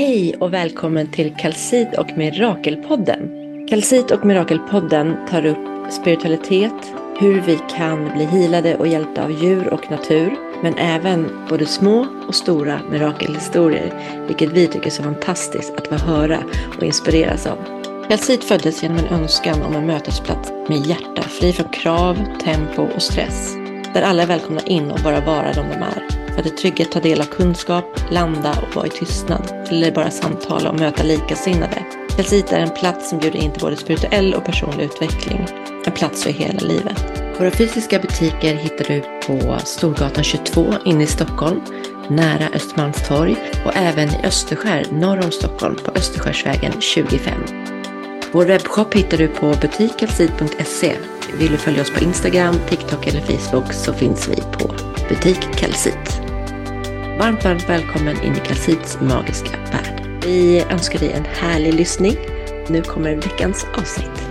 Hej och välkommen till Kalsit och Mirakelpodden. Kalsit och Mirakelpodden tar upp spiritualitet, hur vi kan bli hilade och hjälpta av djur och natur, men även både små och stora mirakelhistorier, vilket vi tycker är så fantastiskt att få höra och inspireras av. Kalsit föddes genom en önskan om en mötesplats med hjärta, fri från krav, tempo och stress. Där alla är välkomna in och bara vara de de är för att i trygghet ta del av kunskap, landa och vara i tystnad. Eller bara samtala och möta likasinnade. Calcita är en plats som bjuder in till både spirituell och personlig utveckling. En plats för hela livet. Våra fysiska butiker hittar du på Storgatan 22 inne i Stockholm, nära Östermalmstorg och även i Österskär norr om Stockholm på Österskärsvägen 25. Vår webbshop hittar du på butikkalcit.se. Vill du följa oss på Instagram, TikTok eller Facebook så finns vi på butik Kalsit. Varmt, varmt välkommen in i Kalsits magiska värld. Vi önskar dig en härlig lyssning. Nu kommer veckans avsnitt.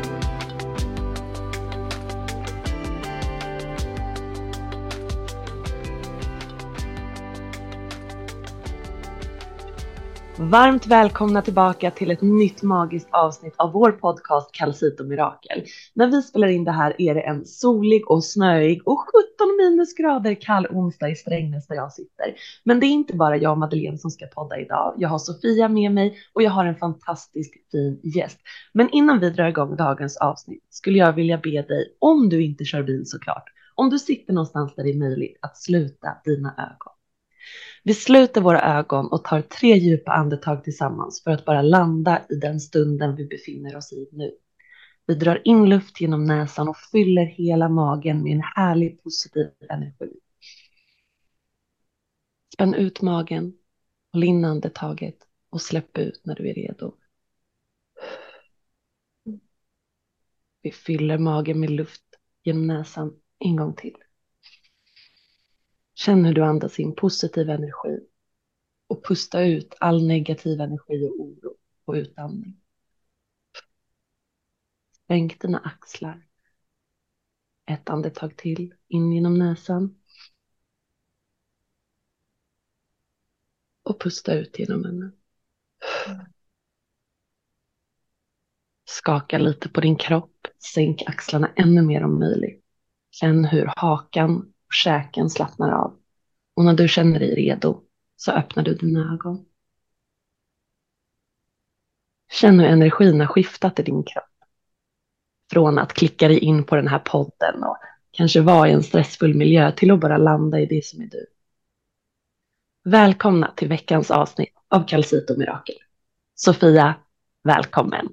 Varmt välkomna tillbaka till ett nytt magiskt avsnitt av vår podcast Kalsit och Mirakel. När vi spelar in det här är det en solig och snöig och 17 minusgrader kall onsdag i Strängnäs där jag sitter. Men det är inte bara jag och Madeleine som ska podda idag. Jag har Sofia med mig och jag har en fantastisk fin gäst. Men innan vi drar igång dagens avsnitt skulle jag vilja be dig, om du inte kör bil såklart, om du sitter någonstans där det är möjligt att sluta dina ögon. Vi sluter våra ögon och tar tre djupa andetag tillsammans för att bara landa i den stunden vi befinner oss i nu. Vi drar in luft genom näsan och fyller hela magen med en härlig positiv energi. Spänn ut magen, håll in andetaget och släpp ut när du är redo. Vi fyller magen med luft genom näsan en gång till. Känn hur du andas in positiv energi och pusta ut all negativ energi och oro på utandning. Sänk dina axlar. Ett andetag till in genom näsan. Och pusta ut genom munnen. Skaka lite på din kropp. Sänk axlarna ännu mer om möjligt. Känn hur hakan och käken slappnar av. Och när du känner dig redo så öppnar du dina ögon. Känn hur energin har skiftat i din kropp. Från att klicka dig in på den här podden och kanske vara i en stressfull miljö till att bara landa i det som är du. Välkomna till veckans avsnitt av Calcito Mirakel. Sofia, välkommen.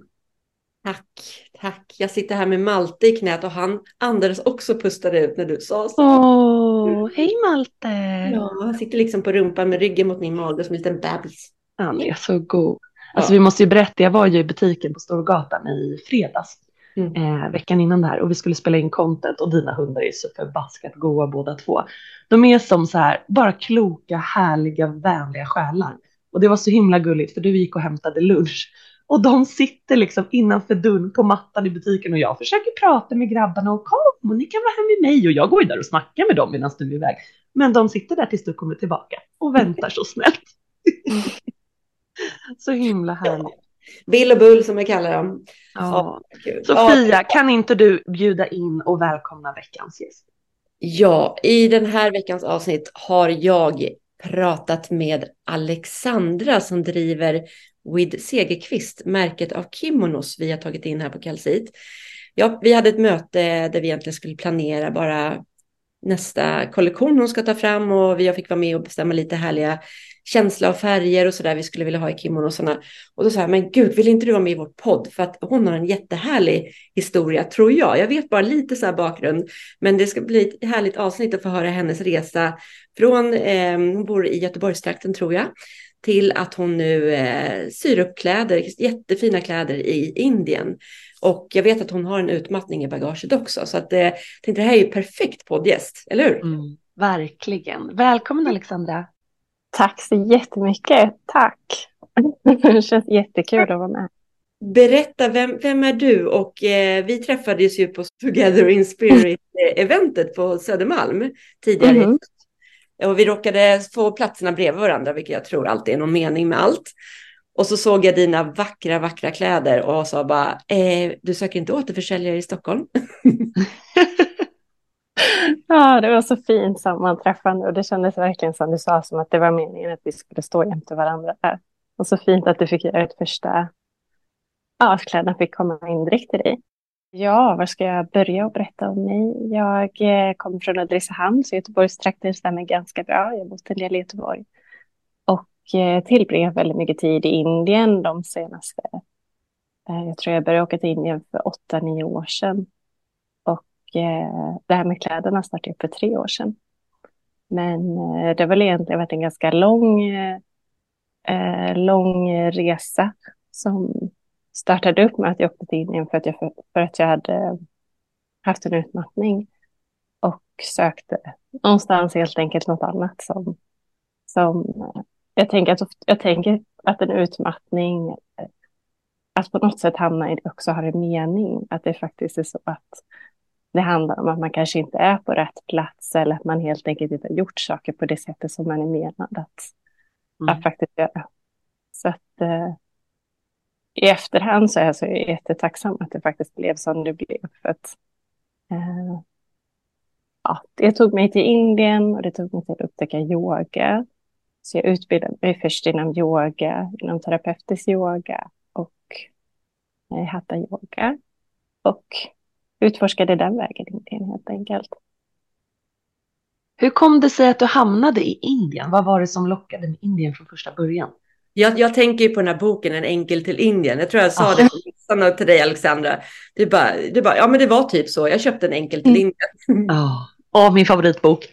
Tack, tack. Jag sitter här med Malte i knät och han andades också pustade ut när du sa så. Åh, hej Malte! Ja, han sitter liksom på rumpan med ryggen mot min mage som en liten bebis. Han är så god. Alltså vi måste ju berätta, jag var ju i butiken på Storgatan i fredags. Mm. Eh, veckan innan det här och vi skulle spela in content och dina hundar är så förbaskat goa båda två. De är som så här, bara kloka, härliga, vänliga själar. Och det var så himla gulligt för du gick och hämtade lunch och de sitter liksom innanför dörren på mattan i butiken och jag försöker prata med grabbarna och kom och ni kan vara här med mig och jag går ju där och snackar med dem medan du är iväg. Men de sitter där tills du kommer tillbaka och väntar så snällt. så himla härligt. Bill och Bull som jag kallar dem. Ja. Oh, Sofia, kan inte du bjuda in och välkomna veckans gäst? Ja, i den här veckans avsnitt har jag pratat med Alexandra som driver With Segerqvist, märket av kimonos vi har tagit in här på Kalsit. Ja, vi hade ett möte där vi egentligen skulle planera bara nästa kollektion hon ska ta fram och jag fick vara med och bestämma lite härliga känsla och färger och så där vi skulle vilja ha i kimonosarna. Och då sa jag, men gud, vill inte du vara med i vår podd? För att hon har en jättehärlig historia, tror jag. Jag vet bara lite så här bakgrund, men det ska bli ett härligt avsnitt att få höra hennes resa från, eh, hon bor i Göteborgstrakten tror jag, till att hon nu eh, syr upp kläder, jättefina kläder i Indien. Och jag vet att hon har en utmattning i bagaget också. Så att, eh, jag tänkte det här är ju perfekt poddgäst, eller hur? Mm, verkligen. Välkommen Alexandra. Tack så jättemycket. Tack. det känns jättekul att vara med. Berätta, vem, vem är du? Och eh, vi träffades ju på Together in Spirit-eventet på Södermalm tidigare. Mm -hmm. Och vi råkade få platserna bredvid varandra, vilket jag tror alltid är någon mening med allt. Och så såg jag dina vackra, vackra kläder och sa bara, eh, du söker inte återförsäljare i Stockholm? ja, det var så fint sammanträffande och det kändes verkligen som du sa, som att det var meningen att vi skulle stå jämte varandra där. Och så fint att du fick göra ett första, ja, att kläderna fick komma in direkt till dig. Ja, var ska jag börja och berätta om mig? Jag eh, kommer från Ulricehamn, så Göteborgstrakten stämmer ganska bra. Jag har bott en del i Göteborg. Och eh, tillbringat väldigt mycket tid i Indien de senaste... Eh, jag tror jag började åka till Indien för åtta, nio år sedan eh, det här med kläderna startade jag för tre år sedan. Men eh, det har väl egentligen varit en ganska lång, eh, eh, lång resa som startade upp med att jag åkte till Indien för att jag, för att jag hade haft en utmattning och sökte någonstans helt enkelt något annat som, som jag tänker att, jag tänker att en utmattning, att på något sätt hamna i det också har en mening, att det faktiskt är så att det handlar om att man kanske inte är på rätt plats eller att man helt enkelt inte har gjort saker på det sättet som man är menad att, mm. att faktiskt göra. Så att eh, i efterhand så är jag så jättetacksam att det faktiskt blev som det blev. För att, eh, ja, det tog mig till Indien och det tog mig till att upptäcka yoga. Så jag utbildade mig först inom yoga, inom terapeutisk yoga och eh, hatta yoga. Och utforskade den vägen in helt enkelt. Hur kom det sig att du hamnade i Indien? Vad var det som lockade med Indien från första början? Jag, jag tänker ju på den här boken En enkel till Indien. Jag tror jag sa oh. det till dig Alexandra. Du bara, du bara, ja men det var typ så. Jag köpte en enkel till mm. Indien. Ja, oh. oh, min favoritbok.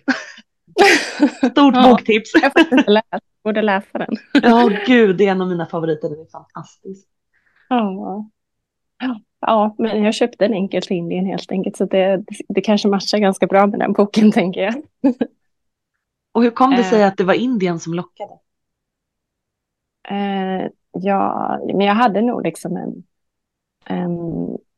Stort ja, boktips. Jag läst, borde läsa den. Ja, gud, det är en av mina favoriter. Den är fantastisk. Ja. Ja, men jag köpte en enkel till Indien helt enkelt. Så det, det kanske matchar ganska bra med den boken, tänker jag. Och hur kom det sig eh. att det var Indien som lockade? Eh, ja, men jag hade nog liksom en, en,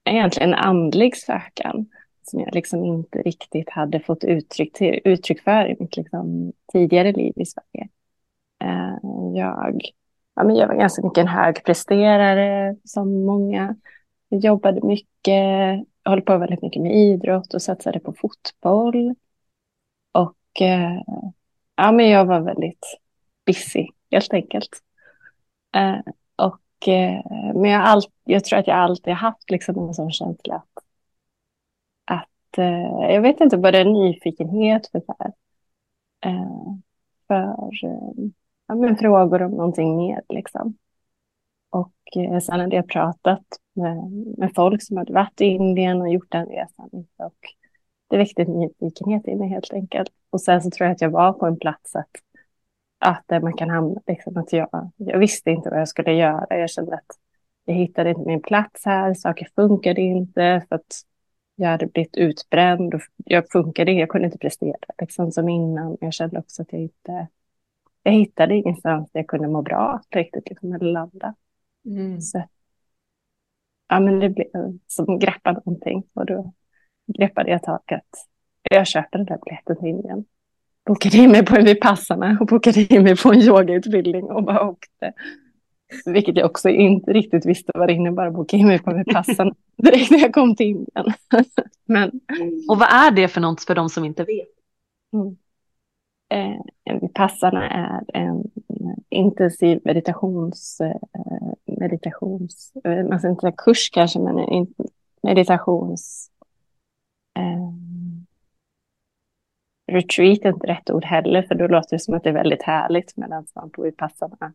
egentligen en andlig sökan som jag liksom inte riktigt hade fått uttryck, till, uttryck för i mitt liksom tidigare liv i Sverige. Eh, jag, ja, men jag var ganska mycket en högpresterare som många. Jag jobbade mycket, höll på väldigt mycket med idrott och satsade på fotboll. Och eh, ja, men jag var väldigt busy helt enkelt. Eh, och, eh, men jag, all, jag tror att jag alltid haft liksom en sån känsla att, att eh, jag vet inte, bara en nyfikenhet för, här, för eh, ja, men frågor om någonting mer. Liksom. Och eh, sen hade jag pratat med, med folk som hade varit i Indien och gjort den resan. Och det väckte en nyfikenhet i mig helt enkelt. Och sen så tror jag att jag var på en plats att att man kan hamna, liksom, att jag, jag visste inte vad jag skulle göra. Jag kände att jag hittade inte min plats här, saker funkade inte för att jag hade blivit utbränd och jag funkade, jag kunde inte prestera liksom som innan. Jag kände också att jag inte, jag hittade ingenstans där jag kunde må bra riktigt, liksom, eller landa. Mm. Så, ja, men det blev som greppa någonting och då greppade jag taget. Jag köpte den där biljetten till Indien bokade in mig på en Vipassana och bokade in mig på en yogautbildning och bara åkte. Vilket jag också inte riktigt visste vad det innebar att boka in mig på Vipassana direkt när jag kom till Indien. Men, och vad är det för något för de som inte vet? Mm. Eh, Vipassana är en intensiv meditations, eh, meditations, eh, alltså inte kurs kanske, men en meditations eh, retreat är inte rätt ord heller, för då låter det som att det är väldigt härligt, medan man på Vipassana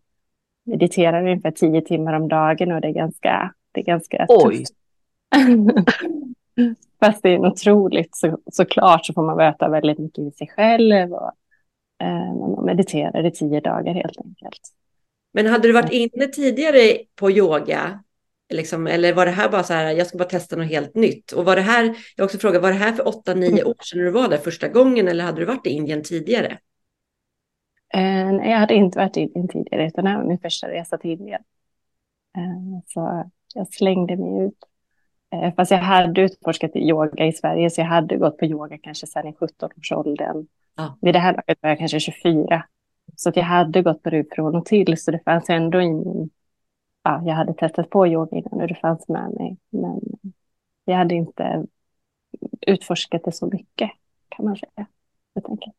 mediterar ungefär tio timmar om dagen och det är ganska, det är ganska Oj. tufft. Fast det är otroligt, så, såklart så får man möta väldigt mycket i sig själv och eh, man mediterar i tio dagar helt enkelt. Men hade du varit inne tidigare på yoga Liksom, eller var det här bara så här, jag ska bara testa något helt nytt? Och var det här, jag också frågar, var det här för åtta, nio år sedan du var där första gången eller hade du varit i Indien tidigare? Uh, nej, jag hade inte varit i Indien tidigare, utan det här var min första resa till Indien. Uh, så jag slängde mig ut. Uh, fast jag hade utforskat yoga i Sverige, så jag hade gått på yoga kanske sedan i 17-årsåldern. Ah. Vid det här laget var jag kanske 24. Så att jag hade gått på det från och till, så det fanns ändå i min ja, jag hade testat på yoga innan och det fanns med mig. Men jag hade inte utforskat det så mycket kan man säga. Jag tänker.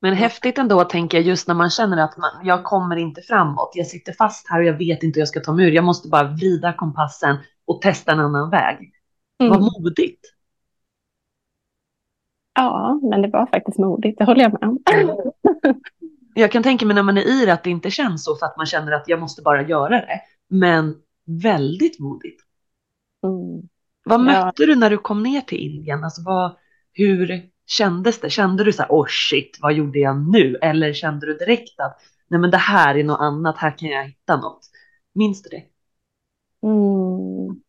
Men häftigt ändå tänker jag just när man känner att man, jag kommer inte framåt. Jag sitter fast här och jag vet inte hur jag ska ta mig ur. Jag måste bara vrida kompassen och testa en annan väg. Mm. Vad modigt. Ja, men det var faktiskt modigt, det håller jag med om. jag kan tänka mig när man är i det att det inte känns så för att man känner att jag måste bara göra det. Men väldigt modigt. Mm. Vad mötte ja. du när du kom ner till Indien? Alltså vad, hur kändes det? Kände du så här, oh shit, vad gjorde jag nu? Eller kände du direkt att, nej men det här är något annat, här kan jag hitta något? Minns du det? Mm.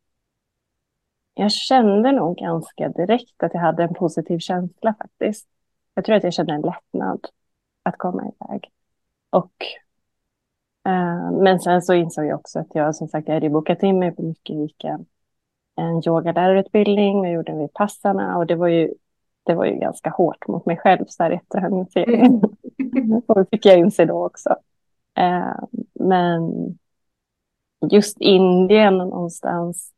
Jag kände nog ganska direkt att jag hade en positiv känsla faktiskt. Jag tror att jag kände en lättnad att komma iväg. Och, eh, men sen så insåg jag också att jag som sagt jag hade bokat in mig på mycket vika en yogalärarutbildning, jag gjorde den vid passarna och det var ju, det var ju ganska hårt mot mig själv så här efter harmoniseringen. och det fick jag inse då också. Eh, men just Indien någonstans,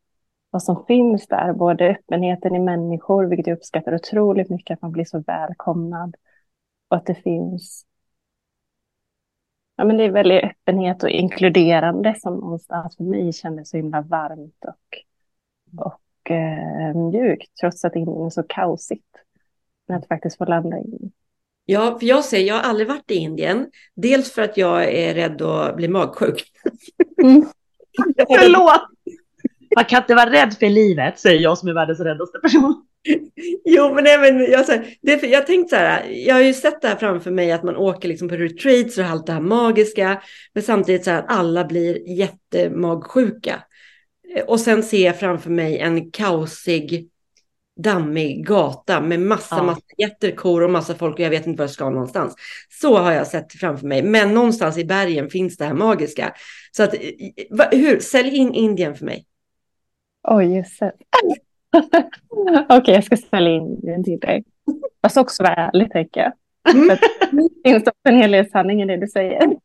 vad som finns där, både öppenheten i människor, vilket jag uppskattar otroligt mycket, att man blir så välkomnad. Och att det finns Ja, men det är väldigt öppenhet och inkluderande som någonstans för mig kändes så himla varmt och och eh, mjukt, trots att det är så kaosigt. Men att faktiskt få landa in. Ja, för jag säger, jag har aldrig varit i Indien. Dels för att jag är rädd att bli magsjuk. Mm. Förlåt! Man kan inte vara rädd för livet, säger jag som är världens räddaste person. Jo, men, men jag, så här, det, jag tänkte så här, jag har ju sett det här framför mig att man åker liksom på retreats och allt det här magiska, men samtidigt så här att alla blir jättemagsjuka. Och sen ser jag framför mig en kaosig, dammig gata med massa, ja. massa jättekor och massa folk och jag vet inte var jag ska någonstans. Så har jag sett framför mig. Men någonstans i bergen finns det här magiska. Så att, hur, sälj in Indien för mig. Oj, just det. Okej, okay, jag ska sälja in den till dig. Fast också vara ärlig, tänker jag. Mm. Det finns också en hel del sanning i det du säger.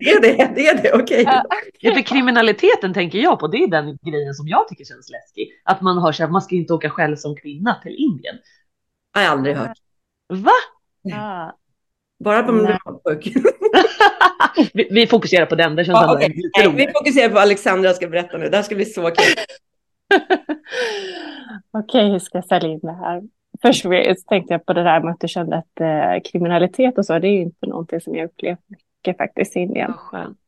Det är det, det är det, okej. Okay. Ja. för kriminaliteten tänker jag på, det är den grejen som jag tycker känns läskig. Att man har så här, man ska inte åka själv som kvinna till Indien. Har jag aldrig hört. Va? Ja. Bara på min sjuk. vi, vi fokuserar på den, det känns ja, okay. Nej, Vi fokuserar på Alexandra ska berätta nu, det här ska bli så kul. Okej, okay, hur ska jag sälja in det här? Först tänkte jag på det där med att du kände att eh, kriminalitet och så, det är ju inte någonting som jag upplevt mycket faktiskt i Indien. skönt.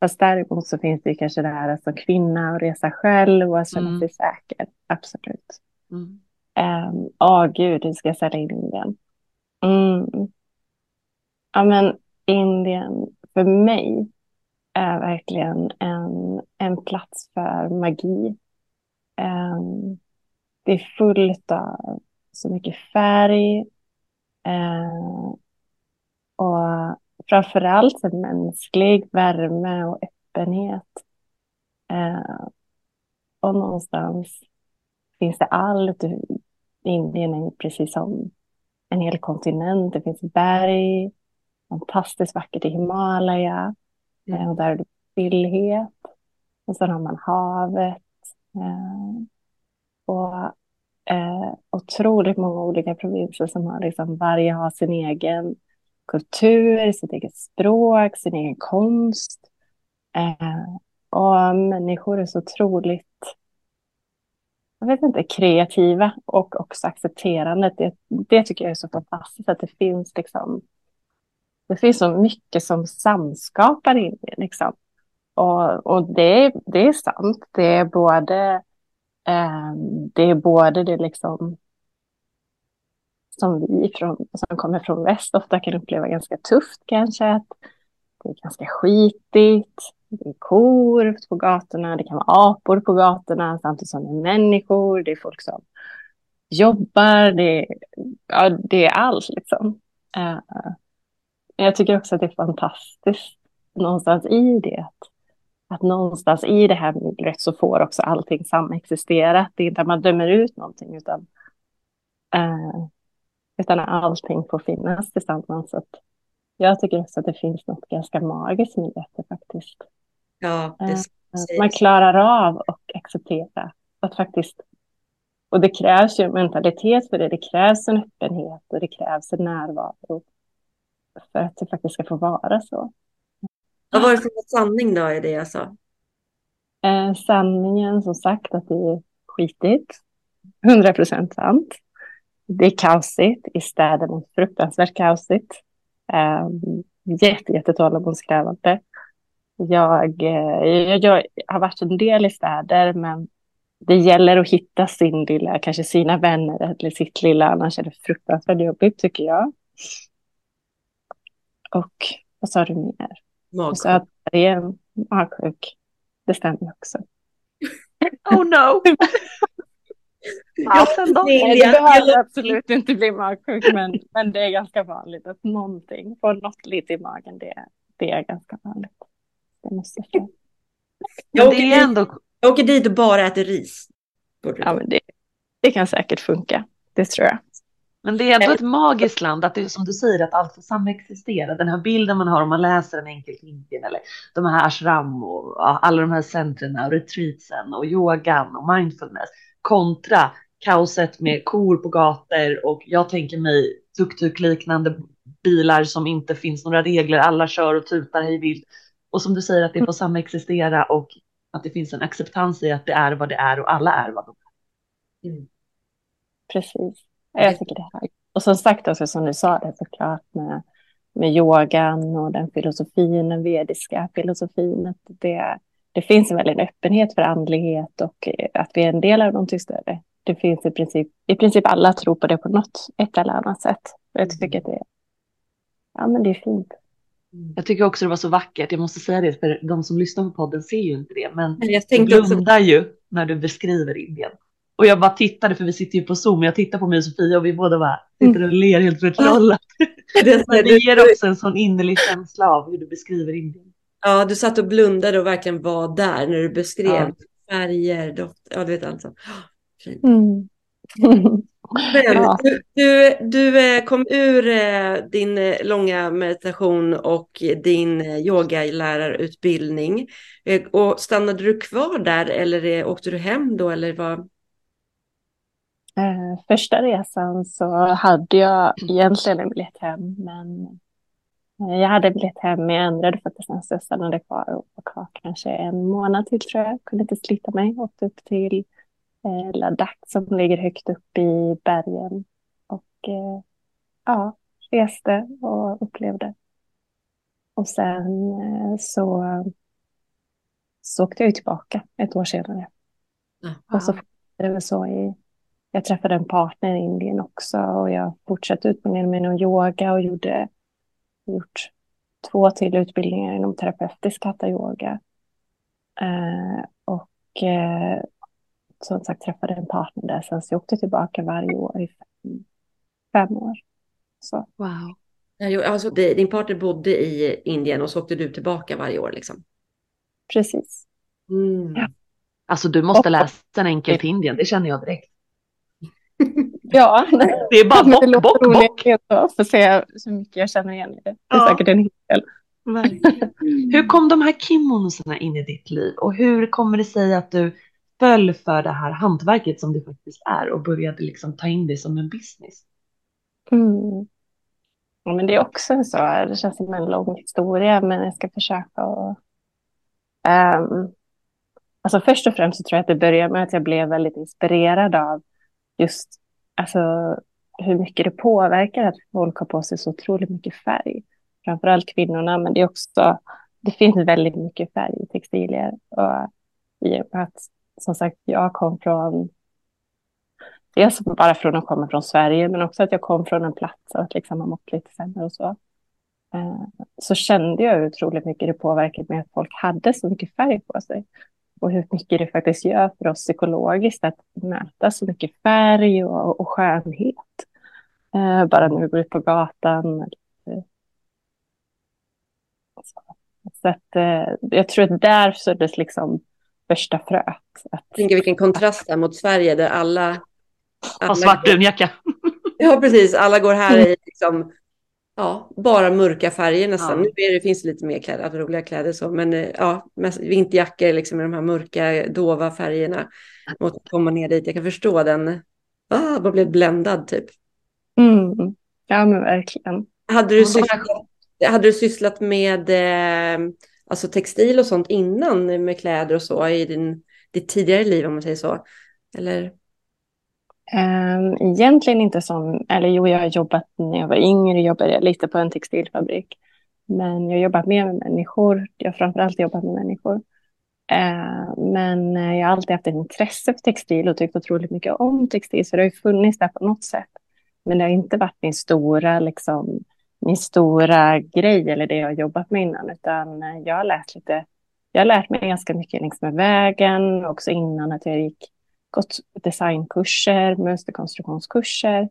Fast däremot så finns det kanske det här att som kvinna att resa själv och att känna mm. sig säker. Absolut. Mm. Um, oh, gud, hur ska jag sälja in Indien? Mm. Ja, men Indien för mig är verkligen en, en plats för magi. Um, det är fullt av så mycket färg. Eh, och framförallt en mänsklig värme och öppenhet. Eh, och någonstans finns det allt. Indien är precis som en hel kontinent. Det finns berg, fantastiskt vackert i Himalaya. Mm. Eh, och där är det stillhet. Och sen har man havet. Eh, och eh, otroligt många olika provinser som har liksom, varje har sin egen kultur, sitt eget språk, sin egen konst. Eh, och människor är så otroligt, jag vet inte, kreativa och också accepterande. Det, det tycker jag är så fantastiskt att det finns liksom, det finns så mycket som samskapar in liksom. Och, och det, det är sant, det är både Ehm, det är både det liksom som vi från, som kommer från väst ofta kan uppleva ganska tufft kanske. Att det är ganska skitigt, det är kor på gatorna, det kan vara apor på gatorna samtidigt som det är människor, det är folk som jobbar, det är, ja, det är allt liksom. Ehm, jag tycker också att det är fantastiskt någonstans i det. Att, att någonstans i det här myllret så får också allting samexistera. Det är inte att man dömer ut någonting utan uh, utan allting får finnas tillsammans. Så jag tycker också att det finns något ganska magiskt med det faktiskt. Ja, det uh, man klarar av och acceptera att faktiskt och det krävs ju mentalitet för det. Det krävs en öppenhet och det krävs en närvaro för att det faktiskt ska få vara så. Vad var det för sanning då i det jag sa? Eh, sanningen som sagt att det är skitigt. 100 procent sant. Det är kaosigt i städerna, fruktansvärt kaosigt. Eh, jätte, jätte tålamodskrävande. Jag, eh, jag, jag har varit en del i städer men det gäller att hitta sin lilla, kanske sina vänner eller sitt lilla, annars är det fruktansvärt jobbigt tycker jag. Och vad sa du mer? Magsjuk. att det är magsjuk. Det stämmer också. Oh no! ja, Nej, det behöver absolut inte bli magsjuk, men, men det är ganska vanligt att någonting får något lite i magen. Det, det är ganska vanligt. Det måste jag säga. Jag åker, ändå... jag åker dit och bara äter ris. Ja, men det, det kan säkert funka. Det tror jag. Men det är ändå ett magiskt land, att det är som du säger, att allt får samexistera. Den här bilden man har om man läser en enkel Indien eller de här ashram och alla de här centren och retreatsen och yogan och mindfulness kontra kaoset med kor på gator och jag tänker mig tuk-tuk-liknande bilar som inte finns några regler, alla kör och tutar hej vilt. Och som du säger att det får samexistera och att det finns en acceptans i att det är vad det är och alla är vad de är. Mm. Precis. Jag tycker det här. Och som sagt också som du sa det såklart med, med yogan och den filosofin, den vediska filosofin. Att det, det finns en väldig öppenhet för andlighet och att vi är en del av någonting större. Det finns i princip, i princip alla tror på det på något, ett eller annat sätt. Jag tycker att det, ja, men det är fint. Jag tycker också det var så vackert. Jag måste säga det, för de som lyssnar på podden ser ju inte det. Men jag du blundar också... ju när du beskriver Indien. Och jag bara tittade, för vi sitter ju på Zoom, jag tittar på mig och Sofia och vi båda bara sitter och ler helt förtrollat. Det, det ger också en sån innerlig känsla av hur du beskriver Indien. Ja, du satt och blundade och verkligen var där när du beskrev ja. färger, doft, ja du vet alltså. Fint. Mm. Men ja. du, du, du, eh, kom ur eh, din eh, långa meditation och din yogalärarutbildning. Och stannade du kvar där eller åkte du hem då eller vad? Eh, första resan så hade jag egentligen en biljett hem, men eh, jag hade en biljett hem, men jag ändrade faktiskt sen så jag stannade kvar och var kvar kanske en månad till tror jag. Kunde inte slita mig, åkte upp till eh, Ladakh som ligger högt upp i bergen och eh, ja, reste och upplevde. Och sen eh, så, så åkte jag tillbaka ett år senare. Aha. Och så det så i jag träffade en partner i Indien också och jag fortsatte utbildningen med inom yoga och gjorde gjort två till utbildningar inom terapeutisk hatha yoga. Eh, och eh, som sagt träffade en partner där sen så jag åkte tillbaka varje år i fem, fem år. Så. Wow. Alltså, din partner bodde i Indien och så åkte du tillbaka varje år liksom? Precis. Mm. Ja. Alltså du måste läsa en enkel till Indien, det känner jag direkt. Ja, det är bara bock, bock, bock. Får se så mycket jag känner igen i det. Det är ja. säkert en hel Hur kom de här kimonosarna in i ditt liv och hur kommer det sig att du föll för det här hantverket som det faktiskt är och började liksom ta in det som en business? Mm. Ja, men det är också så, det känns som en lång historia, men jag ska försöka att... Um, alltså först och främst så tror jag att det började med att jag blev väldigt inspirerad av just alltså, hur mycket det påverkar att folk har på sig så otroligt mycket färg. Framförallt kvinnorna, men det är också, det finns väldigt mycket färg i textilier. Och i och med att, som sagt, jag kom från, dels bara från att komma från Sverige, men också att jag kom från en plats och att liksom har mått lite sämre och så. Eh, så kände jag otroligt mycket det påverkade med att folk hade så mycket färg på sig och hur mycket det faktiskt gör för oss psykologiskt att möta så mycket färg och, och skönhet. Eh, bara när vi går ut på gatan. Så att, eh, jag tror att där föddes liksom första fröet. Att... Tänk vilken kontrast där mot Sverige där alla... alla har svart dunjacka. ja, precis. Alla går här i liksom, ja, bara mörka färger nästan. Ja. Nu är det, finns det lite mer kläder, alltså roliga kläder så, men eh, ja, vinterjackor liksom med de här mörka, dova färgerna. Mot att komma ner dit, jag kan förstå den. Ah, man blev bländad typ. Mm. Ja, men verkligen. Hade du, sysslat, hade du sysslat med eh, alltså textil och sånt innan med kläder och så i din, ditt tidigare liv om man säger så? Eller? Ehm, egentligen inte som, eller jo, jag har jobbat när jag var yngre, jobbade jag lite på en textilfabrik. Men jag har jobbat mer med människor, jag har framförallt jobbat med människor. Ehm, men jag har alltid haft ett intresse för textil och tyckt otroligt mycket om textil, så det har ju funnits där på något sätt. Men det har inte varit min stora, liksom, min stora grej eller det jag har jobbat med innan, utan jag har lärt lite, jag har lärt mig ganska mycket längs med vägen, också innan att jag gick gått designkurser, mönsterkonstruktionskurser,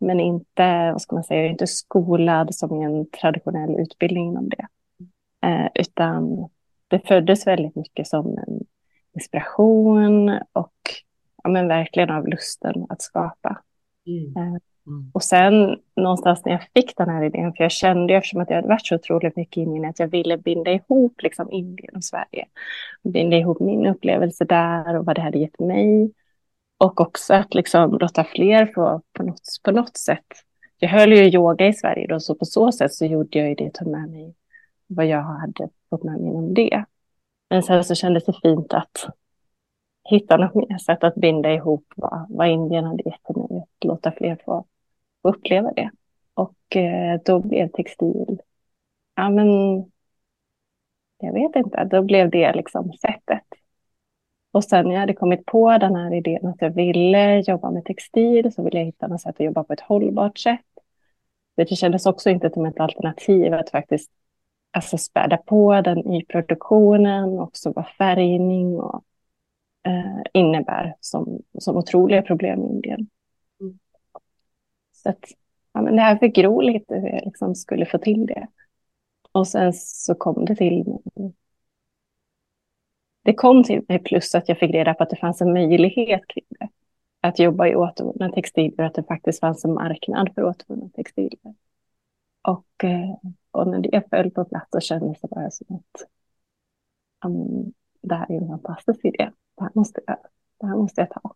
men inte, vad ska man säga, inte skolad som i en traditionell utbildning inom det. Eh, utan det föddes väldigt mycket som en inspiration och ja, men verkligen av lusten att skapa. Mm. Eh, Mm. och sen någonstans när jag fick den här idén, för jag kände ju eftersom att jag hade varit så otroligt mycket i Indien, att jag ville binda ihop liksom Indien och Sverige. Binda ihop min upplevelse där och vad det hade gett mig. Och också att liksom låta fler få på något, på något sätt. Jag höll ju yoga i Sverige då, så på så sätt så gjorde jag ju det, tog med mig vad jag hade fått med mig inom det. Men sen så kändes det fint att hitta något mer sätt att binda ihop vad, vad Indien hade gett mig, att låta fler få, få uppleva det. Och eh, då blev textil, ja men, jag vet inte, då blev det liksom sättet. Och sen när jag hade kommit på den här idén att jag ville jobba med textil så ville jag hitta något sätt att jobba på ett hållbart sätt. Det kändes också inte som ett alternativ att faktiskt alltså späda på den i produktionen, också vad färgning och, eh, innebär som, som otroliga problem i Indien. Så att, ja, men det här fick gro lite hur jag liksom skulle få till det. Och sen så kom det till. Det kom till mig plus att jag fick reda på att det fanns en möjlighet kring det. Att jobba i återvunna textilier, att det faktiskt fanns en marknad för återvunna textilier. Och, eh, och när det föll på plats så kändes det bara som att um, det här är en fantastisk idé. Det här måste jag, det här måste jag ta.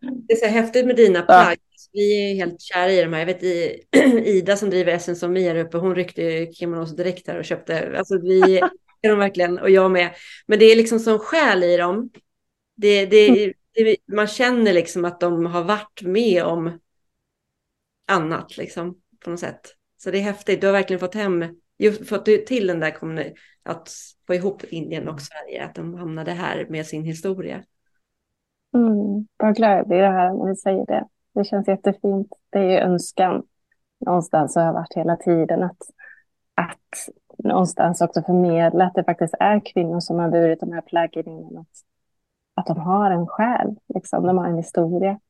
Det är så häftigt med dina plagg. Vi är helt kära i de här. Jag vet Ida som driver Essence vi här uppe, hon ryckte kimonos direkt här och köpte. Alltså vi är de verkligen och jag med. Men det är liksom som själ i dem. Det, det, det, man känner liksom att de har varit med om annat liksom på något sätt. Så det är häftigt. Du har verkligen fått hem, fått till den där att få ihop Indien och Sverige, att de hamnade här med sin historia. Mm, vad glad jag blir det här när du säger det. Det känns jättefint. Det är ju önskan. Någonstans och har varit hela tiden att, att någonstans också förmedla att det faktiskt är kvinnor som har burit de här plaggen innan. Att, att de har en själ, liksom. de har en historia.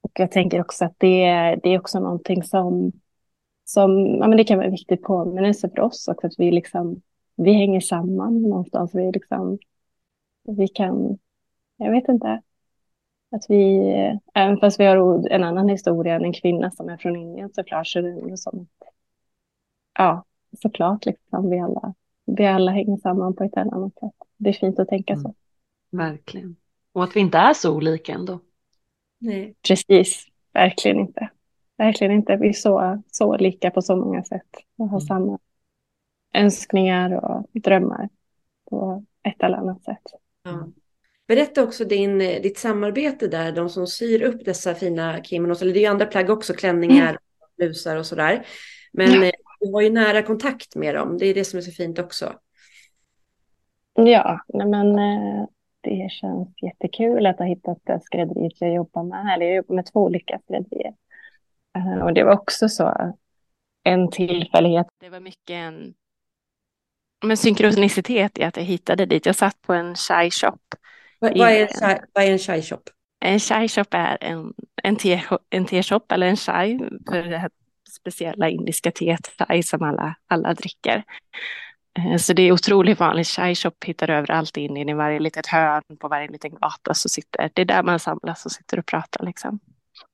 Och jag tänker också att det, det är också någonting som, som ja, men det kan vara en viktig påminnelse för oss också, att vi, liksom, vi hänger samman någonstans. Vi, liksom, vi kan, jag vet inte, att vi, även fast vi har en annan historia än en kvinna som är från Indien såklart, så är det ändå som att, ja, såklart liksom vi alla, vi alla hänger samman på ett eller annat sätt. Det är fint att tänka så. Mm, verkligen. Och att vi inte är så olika ändå. Nej. Precis, verkligen inte. Verkligen inte. Vi är så, så lika på så många sätt och har Mm. samma önskningar och drömmar på ett eller annat sätt. Ja. Berätta också din, ditt samarbete där, de som syr upp dessa fina kimonos, eller det är ju andra plagg också, klänningar, blusar och sådär. Men Ja. eh, du har ju nära kontakt med dem, det är det som är så fint också. Ja, men eh, det känns jättekul att ha hittat det skrädderiet jag jobbar med. Eller jag jobbar med två olika skrädderier. Eh, Och det var också så en tillfällighet. Det var mycket en men synkronicitet i att jag hittade dit. Jag satt på en chai shop. Vad, vad, är, en chai- vad är en chai shop? En chai shop är en, en, te, en te-shop eller en chai för det här speciella indiska teet chai som alla, alla dricker. Eh, Så det är otroligt vanligt. Chai shop hittar överallt in i varje litet hörn på varje liten gata så sitter det är där man samlas och sitter och pratar liksom.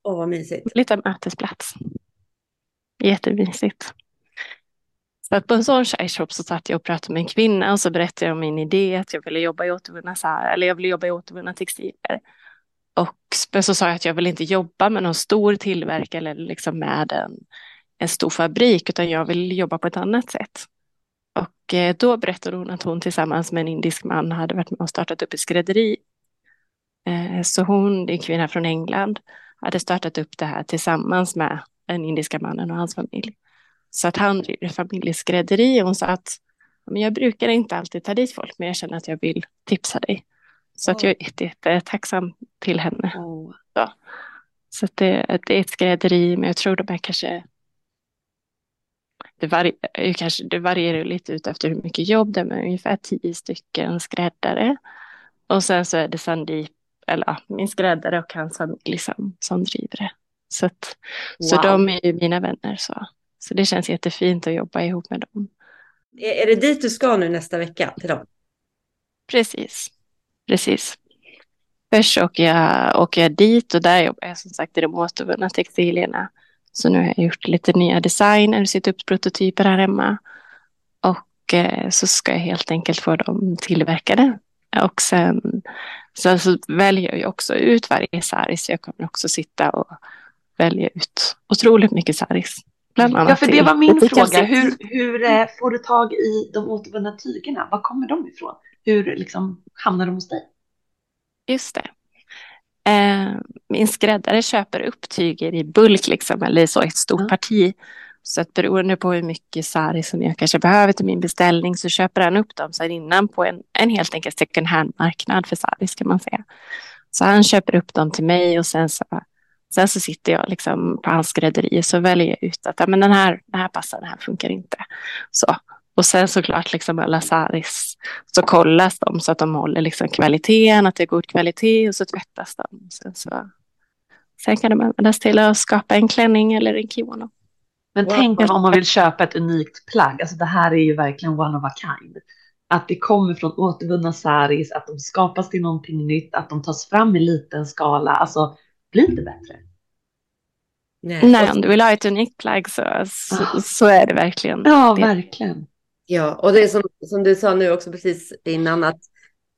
Åh, vad mysigt. Lite mötesplats. Jättemysigt. För att på en sån shop så satt jag och pratade med en kvinna och så berättade jag om min idé att jag ville jobba i återvunna, eller jag ville jobba i återvunna textilier. Och så sa jag att jag vill inte jobba med någon stor tillverkare eller liksom med en, en stor fabrik utan jag vill jobba på ett annat sätt. Och eh, då berättade hon att hon tillsammans med en indisk man hade varit med och startat upp ett skrädderi. Eh, så hon, det är en kvinna från England, hade startat upp det här tillsammans med den indiska mannen och hans familj. Så att han driver familjeskrädderi och hon sa att men jag brukar inte alltid ta dit folk men jag känner att jag vill tipsa dig. Så oh. att jag är jättetacksam till henne. Oh. Så, så att det, det, är ett skrädderi men jag tror de är kanske det, varierar, kanske, det varierar lite ut efter hur mycket jobb det är, men ungefär tio stycken skräddare. Och sen så är det Sandip, eller ja, min skräddare och hans familj som, som driver det. Så, att, wow. så de är ju mina vänner. Så. Så det känns jättefint att jobba ihop med dem. Är, det dit du ska nu nästa vecka till dem? Precis, precis. Först åker jag, åker jag dit och där jobbar jag som sagt i de återvunna textilierna. Så nu har jag gjort lite nya designer, sitt upp prototyper här hemma. Och eh, så ska jag helt enkelt få dem tillverkade. Och sen, sen så väljer jag också ut varje saris. Jag kommer också sitta och välja ut otroligt mycket saris. Bland annat ja, för det var min fråga. Hur, hur eh, får du tag i de återvunna tygerna? Var kommer de ifrån? Hur liksom, hamnar de hos dig? Just det. Eh, min skräddare köper upp tyger i bulk, liksom, eller så ett stort mm. parti. Så att beroende på hur mycket sari som jag kanske behöver till min beställning så köper han upp dem sen innan på en, en helt enkelt second hand-marknad för saris kan man säga. Så han köper upp dem till mig och sen så, sen så sitter jag liksom på hans skrädderi och så väljer jag ut att ja, men den, här, den här passar, den här funkar inte. Så. Och sen såklart liksom alla saris så kollas de så att de håller liksom kvaliteten, att det är god kvalitet och så tvättas de. Sen, så, sen kan de användas till att skapa en klänning eller en kimono. Men wow. tänk om man vill köpa ett unikt plagg, alltså det här är ju verkligen one of a kind. Att det kommer från återvunna saris, att de skapas till någonting nytt, att de tas fram i liten skala, alltså blir det bättre? Nej, Nej om du vill ha ett unikt plagg så, så, ah. så är det verkligen. Ja, det. verkligen. Ja, och det är som, som du sa nu också precis innan att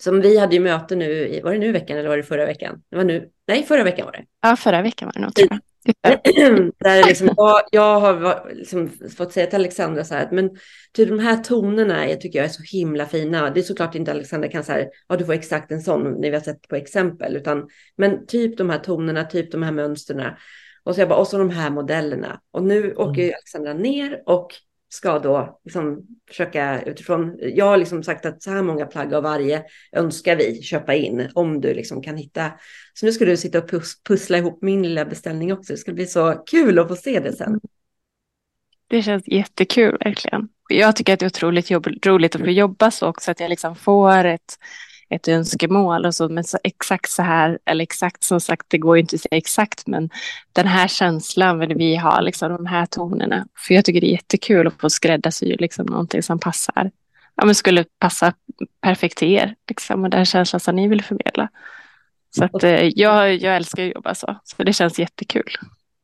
som vi hade ju möte nu, var det nu veckan eller var det förra veckan? Det var nu, nej, förra veckan var det. Ja, förra veckan var det nog tror jag. Där liksom, jag, jag har liksom fått säga till Alexandra så här, men typ de här tonerna jag tycker jag är så himla fina. Det är såklart inte Alexandra kan säga, ja du får exakt en sån när vi har sett på exempel, utan men typ de här tonerna, typ de här mönstren. Och så jag bara, och så de här modellerna. Och nu åker mm. Alexandra ner och ska då liksom försöka utifrån, jag har liksom sagt att så här många plagg av varje önskar vi köpa in om du liksom kan hitta. Så nu ska du sitta och pussla ihop min lilla beställning också. Det ska bli så kul att få se det sen. Det känns jättekul verkligen. Jag tycker att det är otroligt jobb, roligt att få jobba så också, att jag liksom får ett ett önskemål och så, men så exakt så här, eller exakt som sagt, det går ju inte att säga exakt, men den här känslan vill vi ha, liksom de här tonerna. För jag tycker det är jättekul att få skräddarsy liksom någonting som passar, ja men skulle passa perfekt till er, liksom, och den känslan som ni vill förmedla. Så att eh, jag, jag älskar att jobba så, så det känns jättekul.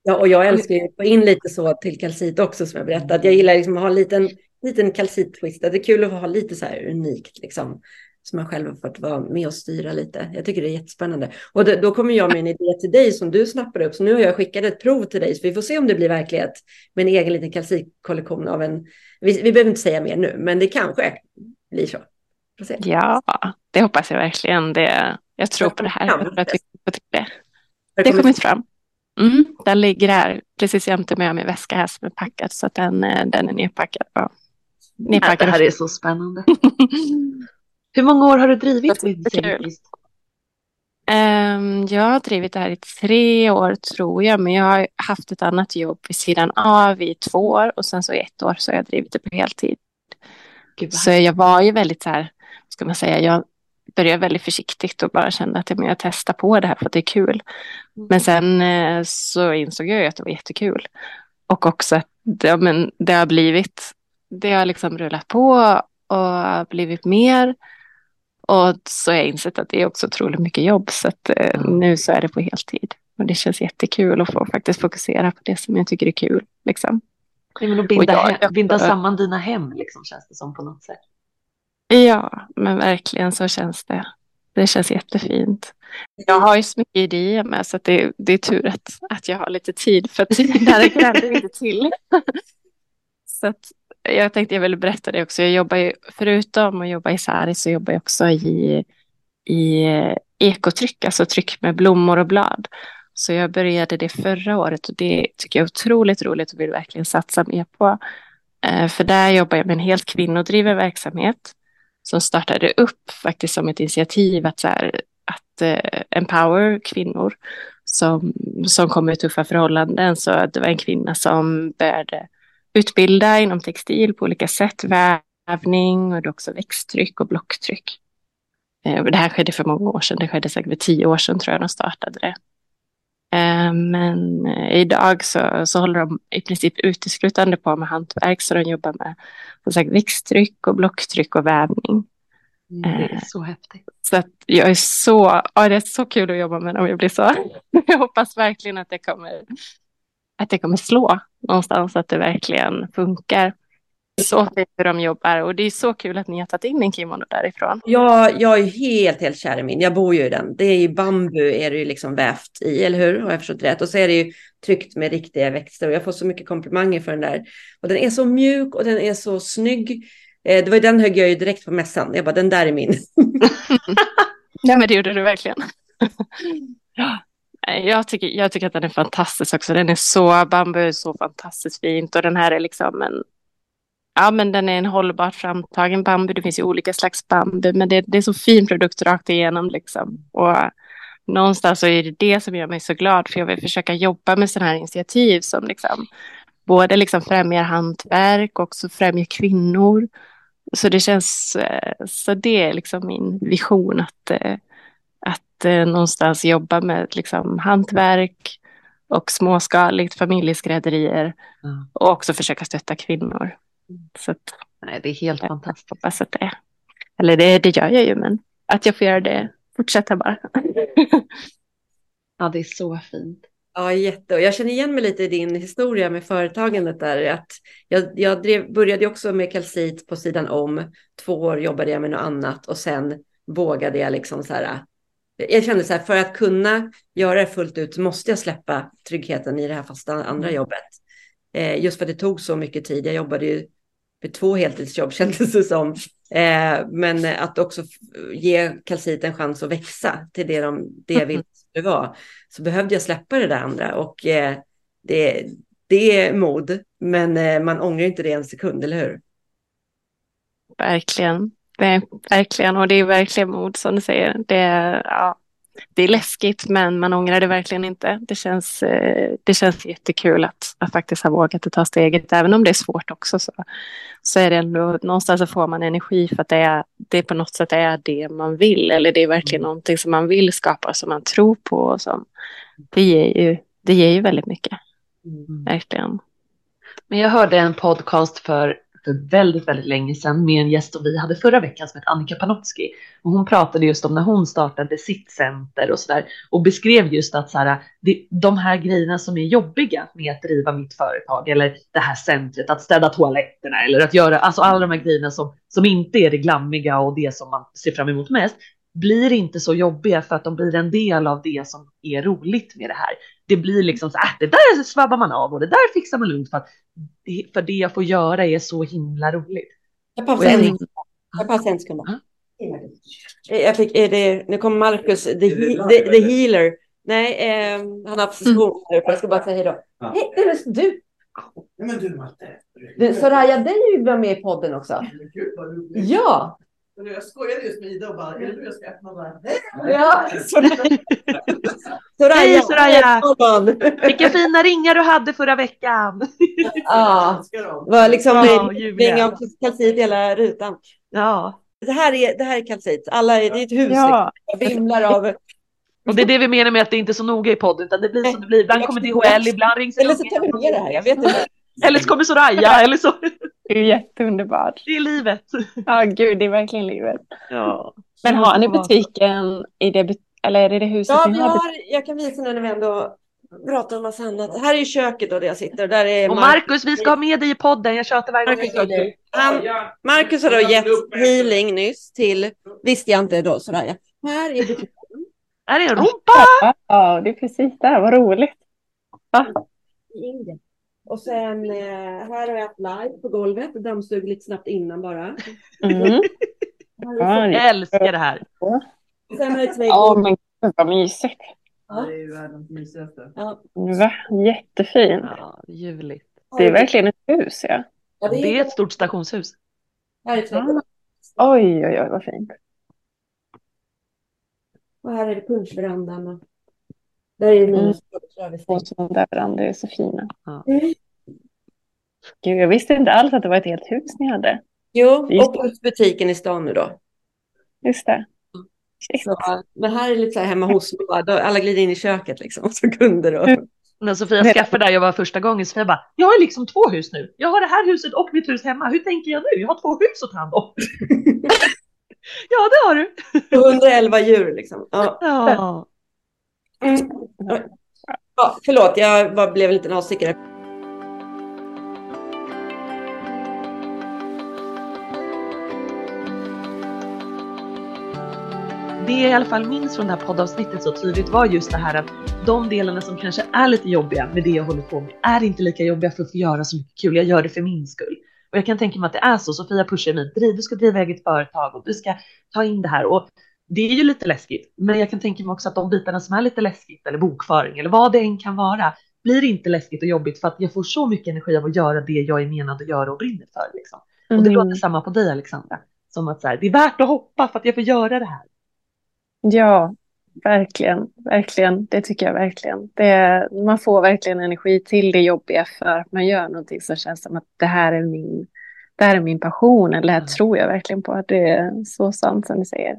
Ja, och jag älskar ju att få in lite så till kalcit också som jag berättade. Jag gillar liksom att ha en liten, liten kalcit-twist. Det är kul att ha lite så här unikt liksom som man själv har fått vara med och styra lite. Jag tycker det är jättespännande. Och då, då kommer jag med en idé till dig som du snappar upp. Så nu har jag skickat ett prov till dig, så vi får se om det blir verklighet med en egen liten kalcikollektion av en... Vi, vi behöver inte säga mer nu, men det kanske blir så. Ja, det hoppas jag verkligen. Det, jag tror på det här. För att vi får till det. Det har kommit fram. Mm, den ligger här precis jämte med min väska här som är packad så att den, eh, den är nedpackad. Ja. nedpackad. Det här är så spännande. Hur många år har du drivit Windsängqvist? Um, jag har drivit det här i tre år tror jag, men jag har haft ett annat jobb vid sidan av i två år och sen så i ett år så har jag drivit det på heltid. så jag var ju väldigt så här, ska man säga, jag började väldigt försiktigt och bara kände att jag testar på det här för att det är kul. Mm. Men sen eh, så insåg jag ju att det var jättekul. Och också att det, men, det har blivit, det har liksom rullat på och blivit mer. Och så har jag insett att det är också otroligt mycket jobb. Så att, eh, nu så är det på heltid. Och det känns jättekul att få faktiskt fokusera på det som jag tycker är kul. Liksom. Nej, men att binda, jag, hem, binda samman dina hem liksom, känns det som på något sätt. Ja, men verkligen så känns det. Det känns jättefint. Jag har ju så mycket idéer med så det, det är tur att, att jag har lite tid för tiden räcker inte till. så att jag tänkte jag ville berätta det också. Jag jobbar ju, förutom att jobba i Sari så jobbar jag också i, i ekotryck, alltså tryck med blommor och blad. Så jag började det förra året och det tycker jag är otroligt roligt och vill verkligen satsa mer på. Eh, för där jobbar jag med en helt kvinnodriven verksamhet som startade upp faktiskt som ett initiativ att, så här, att uh, empower kvinnor som, som kommer i tuffa förhållanden. Så det var en kvinna som började utbilda inom textil på olika sätt, vävning och också växttryck och blocktryck. Uh, det här skedde för många år sedan, det skedde säkert för tio år sedan tror jag de startade det. Uh, men idag så, så håller de i princip uteslutande på med hantverk så de jobbar med som sagt, växttryck och blocktryck och vävning. Mm, det är så häftigt. Så att jag är så, ja, det är så kul att jobba med dem. Jag blir så, jag hoppas verkligen att det kommer, att det kommer slå någonstans, att det verkligen funkar. Så fint hur de jobbar och det är så kul att ni har tagit in en kimono därifrån. Ja, jag är helt, helt kär i min. Jag bor ju i den. Det är ju bambu är det ju liksom vävt i, eller hur? Har jag förstått rätt? Och så är det ju tryckt med riktiga växter och jag får så mycket komplimanger för den där. Och den är så mjuk och den är så snygg. Eh, det var den högg jag ju direkt på mässan. Jag bara, den där är min. ja, men det gjorde du verkligen. Jag tycker, jag tycker att den är fantastisk också. Den är så, bambu är så fantastiskt fint och den här är liksom en, ja men den är en hållbart framtagen bambu. Det finns ju olika slags bambu, men det, det är så fin produkt rakt igenom liksom. Och någonstans så är det det som gör mig så glad, för jag vill försöka jobba med sådana här initiativ som liksom både liksom främjar hantverk och också främjar kvinnor. Så det känns, eh, så det är liksom min vision att, eh, eh, att någonstans jobba med liksom hantverk och småskaligt familjeskrädderier mm. och också försöka stötta kvinnor. Så att, Nej, det är helt fantastiskt. Jag hoppas att det, eller det, det gör jag ju, men att jag får göra det, fortsätta bara. ja, det är så fint. Ja, jätte. Och jag känner igen mig lite i din historia med företagandet där. Att jag jag drev, började också med kalcit på sidan om. Två år jobbade jag med något annat och sen vågade jag liksom så här. Jag kände så här, för att kunna göra det fullt ut så måste jag släppa tryggheten i det här fasta andra mm. jobbet. Eh, just för att det tog så mycket tid. Jag jobbade ju med två heltidsjobb kändes det som. Eh, men att också ge kalcit en chans att växa till det, de, det vill det var. Så behövde jag släppa det där andra och eh, det, det är mod. Men eh, man ångrar inte det en sekund, eller hur? Verkligen. Verkligen, och det är verkligen mod som du säger. Det, ja, det är läskigt men man ångrar det verkligen inte. Det känns, eh, det känns jättekul att, att faktiskt ha vågat att ta steget. Även om det är svårt också så, så är det ändå någonstans så får man energi för att det, är, det på något sätt är det man vill. Eller det är verkligen någonting som man vill skapa som man tror på. Och som, det, ger ju, det ger ju väldigt mycket. Mm. Verkligen. Men jag hörde en podcast för för väldigt, väldigt länge sedan med en gäst som vi hade förra veckan som hette Annika Panotski. Och hon pratade just om när hon startade sitt center och sådär och beskrev just att så här, det, de här grejerna som är jobbiga med att driva mitt företag eller det här centret, att städa toaletterna eller att göra, alltså alla de här grejerna som, som inte är det glammiga och det som man ser fram emot mest blir inte så jobbiga för att de blir en del av det som är roligt med det här. Det blir liksom så att äh, det där svabbar man av och det där fixar man lugnt för att för det jag får göra är så himla roligt. Jag pausar en, jag pausar en sekund. Jag fick, är det, nu kommer Marcus, the, the, the healer. Nej, eh, han har haft session. Mm. Jag ska bara säga hej då. Ja. Hej, är det du? Nej, men du Matte. Du, Soraya, dig vill vara med i podden också. Ja. Jag skojade just med Ida och bara, är det nu jag ska öppna bara? Ja, Soraya. Hej Soraya! Vilka fina ringar du hade förra veckan. Ja, det var liksom ja, ringa om kalcit hela rutan. Ja. Det här är, det här är kalcit. Alla är, det är ett hus. Ja. Liksom. vimlar av och det är det vi menar med att det inte är så noga i podden, utan det blir som det blir. Ibland kommer DHL, ibland rings Eller så tar vi ner det här, jag vet inte. Eller så kommer Soraya, eller så. Det är jätteunderbart. Det är livet. Ja, gud, det är verkligen livet. Ja. Men har ni butiken i det, eller är det det huset ja, ni vi har? Jag kan visa när vi ändå prata om massa annat. Här är ju köket då där jag sitter. Där är Och Mar- Marcus, vi ska ha med dig i podden. Jag tjatar varje gång. Han, Marcus har då gett healing nyss till, visste jag inte då sådär ja. Här är det Här är en rumpa! Ja, det är precis där. Vad roligt. Va? Och sen eh, här har jag haft live på golvet, dammsug lite snabbt innan bara. Mm. Ja, är Jag älskar det här. Sen har jag ett Ja, men gud vad mysigt. Det är ju världens mysigaste. Ja. Va? Jättefint. Ja, ljuvligt. Det är verkligen ett hus, ja. Ja, det Det är är, ett stort stationsshus. här är ett väggbord. Oj, oj, oj, vad fint. Och här är det punschverandan. Där är det minus Och sådana där verandor är så fina. Mm. Gud, jag visste inte alls att det var ett helt hus ni hade. Jo, Just och butiken i stan nu då. Just det. Shit. Så, men här är lite så här hemma hos mig. Alla glider in i köket liksom. Så kunder och... Mm. När Sofia skaffade där jag var första gången, Sofia bara, jag har liksom två hus nu. Jag har det här huset och mitt hus hemma. Hur tänker jag nu? Jag har två hus att ta hand om. ja, det har du. 111 djur liksom. Ja. Ja. Mm. Ja, förlåt, jag bara blev en liten avstickare. Det jag i alla fall minns från det här poddavsnittet så tydligt var just det här att de delarna som kanske är lite jobbiga med det jag håller på med är inte lika jobbiga för att få göra så mycket kul. Jag gör det för min skull. Och jag kan tänka mig att det är så. Sofia pushar mig. "Driv, Du ska driva eget företag och du ska ta in det här. Och det är ju lite läskigt. Men jag kan tänka mig också att de bitarna som är lite läskigt eller bokföring eller vad det än kan vara blir inte läskigt och jobbigt för att jag får så mycket energi av att göra det jag är menad att göra och brinner för. Liksom. Och det Mm. låter samma på dig Alexandra. Som att så här, det är värt att hoppa för att jag får göra det här. Ja, verkligen, verkligen. Det tycker jag verkligen. Det, man får verkligen energi till det jobbiga för att man gör någonting som känns som att det här är min, det här är min passion. Eller det här Mm. tror jag verkligen på. Att det är så sant som du säger.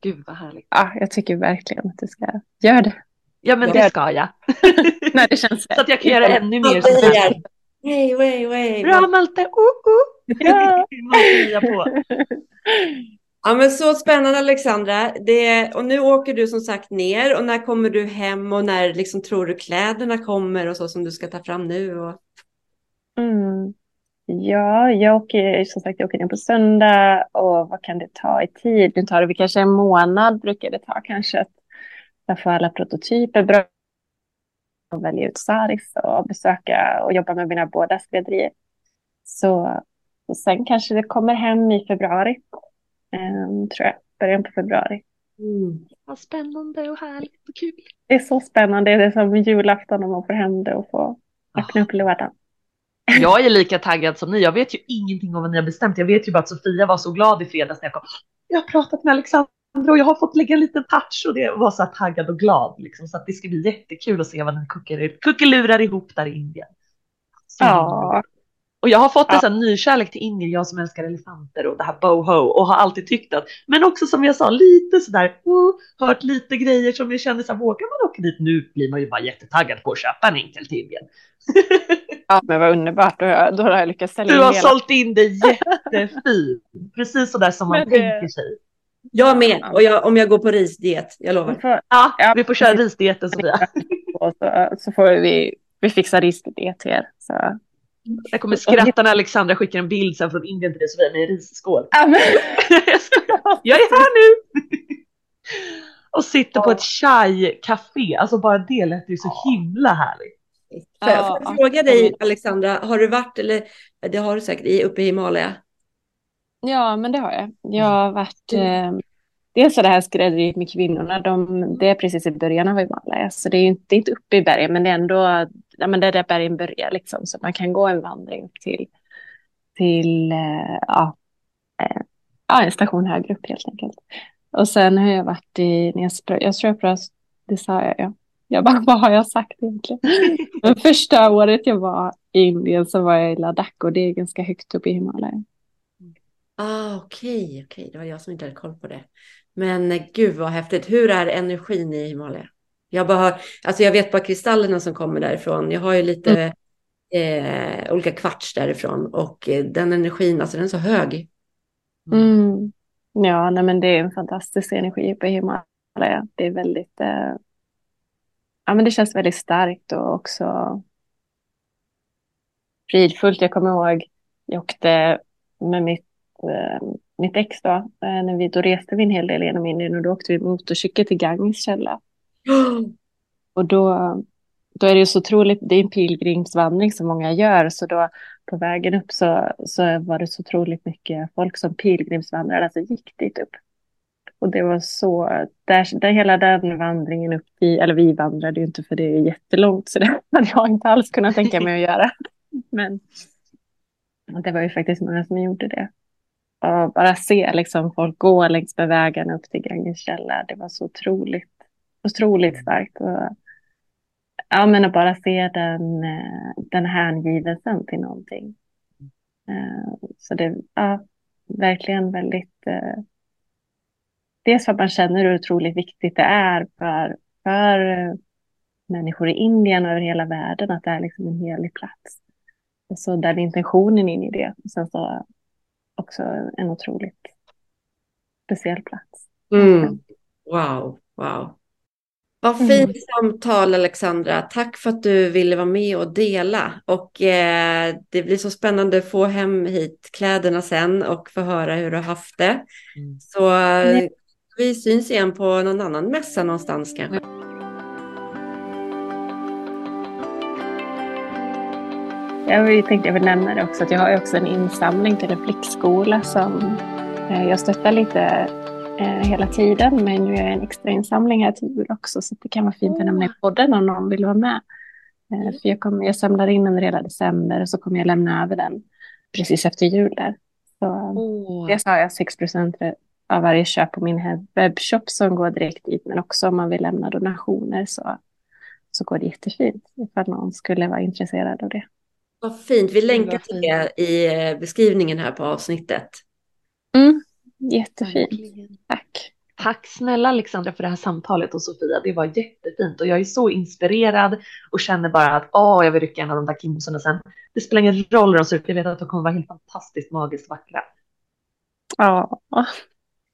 Gud vad härligt. Ja, jag tycker verkligen att du ska göra det. Ja men det ska jag. När det känns Så att jag kan göra ännu mer. Hej, hej, hej. Bra Malte! Uh, uh. Ja. På. Ja, men så spännande Alexandra. Det, och nu åker du som sagt ner och när kommer du hem och när liksom tror du kläderna kommer och så som du ska ta fram nu? Och... Mm. Ja, jag åker som sagt jag åker ner på söndag och vad kan det ta i tid? Nu tar det väl kanske en månad brukar det ta kanske att jag får alla prototyper bra och välja ut sarif och besöka och jobba med mina båda skrädderier. Så och sen kanske det kommer hem i februari, ehm, tror jag, början på februari. Mm. Vad spännande och härligt och kul. Det är så spännande, det är som julafton när man får hem det och får öppna upp lådan. Jag är lika taggad som ni. Jag vet ju ingenting om vad ni har bestämt. Jag vet ju bara att Sofia var så glad i fredags när jag kom. Jag har pratat med Alexandra och jag har fått lägga en liten touch och det var så här taggad och glad. Liksom. Så att det ska bli jättekul att se vad ni kuckelurar ihop där i Indien. Så Ja, Och jag har fått en Ja. sån nykärlek till Indien, jag som älskar elefanter och det här boho och har alltid tyckt att, men också som jag sa, lite sådär, oh, hört lite grejer som jag kände så här, vågar man åka dit nu blir man ju bara jättetaggad på att köpa en enkel till Indien. ja men vad underbart, då, då har jag lyckats sälja Du har hela. sålt in det jättefint, precis sådär som man det- tänker sig. Jag med, och jag, om jag går på risdiet, jag lovar. Vi får- Ja, Ja, vi får köra risdieten Sofia. och så, så får vi, vi fixa risdiet till er. Så. Jag kommer skratta när Alexandra skickar en bild sen från Indien till dig Sofia med en risskål. Jag är här nu! Och sitter på ett chai-café. Alltså bara det lät ju så himla härligt. Får jag, Ja, får jag fråga dig Alexandra, har du varit, eller det har du säkert, i, uppe i Himalaya? ja, men det har jag. Jag har varit... Eh, dels är det här skrädderiet med kvinnorna, de, det är precis i början av Himalaya. Så det är inte, inte uppe i bergen, men det är ändå ja, men det är där bergen börjar. Liksom, så man kan gå en vandring upp till, till eh, ja, eh, ja, en station högre upp helt enkelt. Och sen har jag varit i, när jag, tror jag det sa jag ja. Jag bara, vad har jag sagt egentligen? Men första året jag var i Indien så var jag i Ladakh och det är ganska högt upp i Himalaya. Ah, okej, okej, det var jag som inte hade koll på det. Men gud vad häftigt. Hur är energin i Himalaya? Jag bara har, alltså jag vet bara kristallerna som kommer därifrån. Jag har ju lite eh, olika kvarts därifrån och eh, den energin, alltså den är så hög. Mm. Ja, nej, men det är en fantastisk energi i Himalaya. Det är väldigt, eh, ja, men det känns väldigt starkt och också fridfullt. Jag kommer ihåg, jag åkte med mitt, eh, mitt ex då, eh, när vi, då reste vi en hel del genom Indien och då åkte vi motorcykel till Ganges källa. Och då, då är det ju så otroligt, det är en pilgrimsvandring som många gör, så då på vägen upp så, så var det så otroligt mycket folk som pilgrimsvandrade, alltså gick dit upp. Och det var så, där, där hela den vandringen upp i, eller vi vandrade ju inte för det är jättelångt så det hade jag inte alls kunnat tänka mig att göra. Men det var ju faktiskt många som gjorde det. Och bara se liksom folk gå längs med vägen upp till Ganges källa, det var så otroligt, otroligt starkt. Och, ja, men att bara se den, eh, den hängivelsen till någonting. Eh, så det, ja, verkligen väldigt eh, dels för att man känner hur otroligt viktigt det är för, för människor i Indien och över hela världen att det är liksom en helig plats. Och så den intentionen in i det. Och sen så också en otroligt speciell plats. Mm. Wow, wow. Vad fint mm. samtal Alexandra. Tack för att du ville vara med och dela. Och eh, det blir så spännande att få hem hit kläderna sen och få höra hur du har haft det. Mm. Så vi syns igen på någon annan mässa någonstans kanske. Jag tänkte jag vill nämna det också att jag har också en insamling till en flickskola som eh, jag stöttar lite eh, hela tiden. Men nu är jag en extra insamling här till jul också så det kan vara fint att nämna i podden om någon vill vara med. Eh, för jag, kommer, jag samlar in den hela december och så kommer jag lämna över den precis efter jul där. Så oh. dels har jag 6% av varje köp på min webbshop som går direkt dit. Men också om man vill lämna donationer så, så går det jättefint. Ifall någon skulle vara intresserad av det. Vad fint. Vi länkar till det i eh, beskrivningen här på avsnittet. Mm, jättefint. Tack. Tack snälla Alexandra för det här samtalet och Sofia. Det var jättefint och jag är så inspirerad och känner bara att åh, jag vill rycka en av de där kimbosarna sen. Det spelar ingen roll hur de ser ut. Jag vet att de kommer vara helt fantastiskt magiskt vackra. Ja,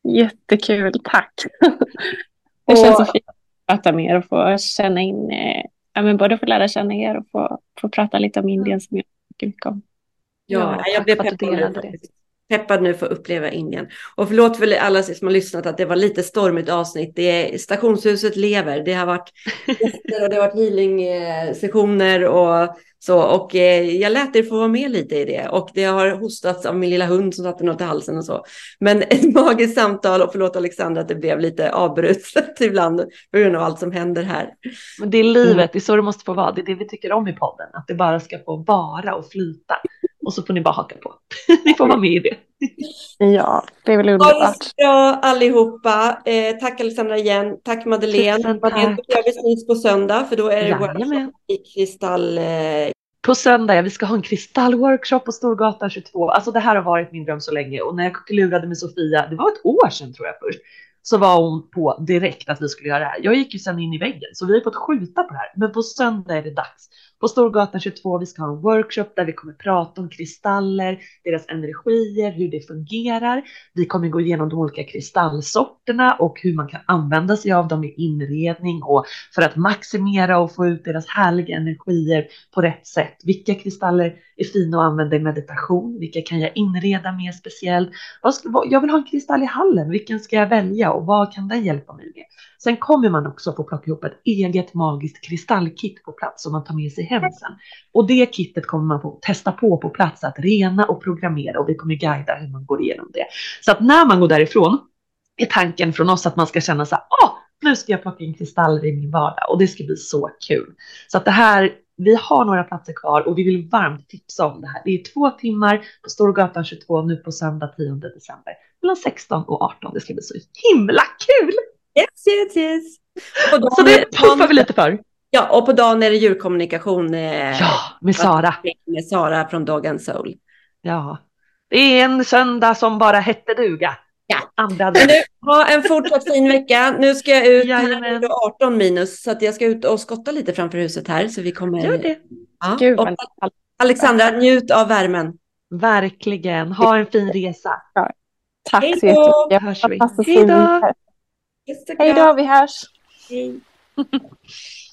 Jättekul, tack. Det känns så fint att prata med er och få känna in, eh, ja, men både få lära känna er och få, få prata lite om Indien som jag tycker mycket om. Ja, ja jag blev peppad nu, peppad nu för att uppleva Indien. Och förlåt för alla som har lyssnat att det var lite stormigt avsnitt. Det är, stationshuset lever. Det har varit gäster och det har varit healing-sessioner och så, och eh, jag lät er få vara med lite i det. Och det har hostats av min lilla hund som satte något i halsen och så. Men ett magiskt samtal och förlåt Alexandra att det blev lite avbrutet ibland på grund av allt som händer här. Men det är livet, mm. det är så det måste få vara. Det är det vi tycker om i podden, att det bara ska få vara och flyta. Och så får ni bara haka på. ni får vara med i det. Ja, det är väl underbart. Ha det bra allihopa. Eh, tack Alexandra igen. Tack Madeleine. Tusen tack. Vi på söndag för då är det workshop i kristall. Eh... På söndag, ja, vi ska ha en kristallworkshop på Storgatan 22. Alltså det här har varit min dröm så länge och när jag klurade med Sofia, det var ett år sedan tror jag först, så var hon på direkt att vi skulle göra det här. Jag gick ju sen in i väggen så vi har fått skjuta på det här. Men på söndag är det dags på Storgatan 22. Vi ska ha en workshop där vi kommer prata om kristaller, deras energier, hur det fungerar. Vi kommer gå igenom de olika kristallsorterna och hur man kan använda sig av dem i inredning och för att maximera och få ut deras härliga energier på rätt sätt. Vilka kristaller är fina att använda i meditation? Vilka kan jag inreda mer speciellt? Jag vill ha en kristall i hallen. Vilken ska jag välja och vad kan den hjälpa mig med? Sen kommer man också få plocka ihop ett eget magiskt kristallkit på plats som man tar med sig hem sen. Och det kittet kommer man få testa på på plats att rena och programmera och vi kommer guida hur man går igenom det. Så att när man går därifrån är tanken från oss att man ska känna så här, ah, nu ska jag plocka in kristaller i min vardag och det ska bli så kul. Så att det här, vi har några platser kvar och vi vill varmt tipsa om det här. Det är två timmar på Storgatan 22 nu på söndag 10 december mellan 16 och 18. Det ska bli så himla kul! Yes, yes, yes. så det puffar vi lite för. Ja, och på dagen är det djurkommunikation. Eh, ja, med Sara. Med Sara från Dog and Soul. Ja, det är en söndag som bara hette duga. Ja. Andra nu, ha en fortsatt fin vecka. Nu ska jag ut, Jajamän. här är det 18 minus, så att jag ska ut och skotta lite framför huset här. Så vi kommer... Gör det. Ja. Gud, och, Alexandra, njut av värmen. Verkligen. Ha en fin resa. Ja. Tack så jättemycket. Hej då. Hej då, vi hörs. Hej.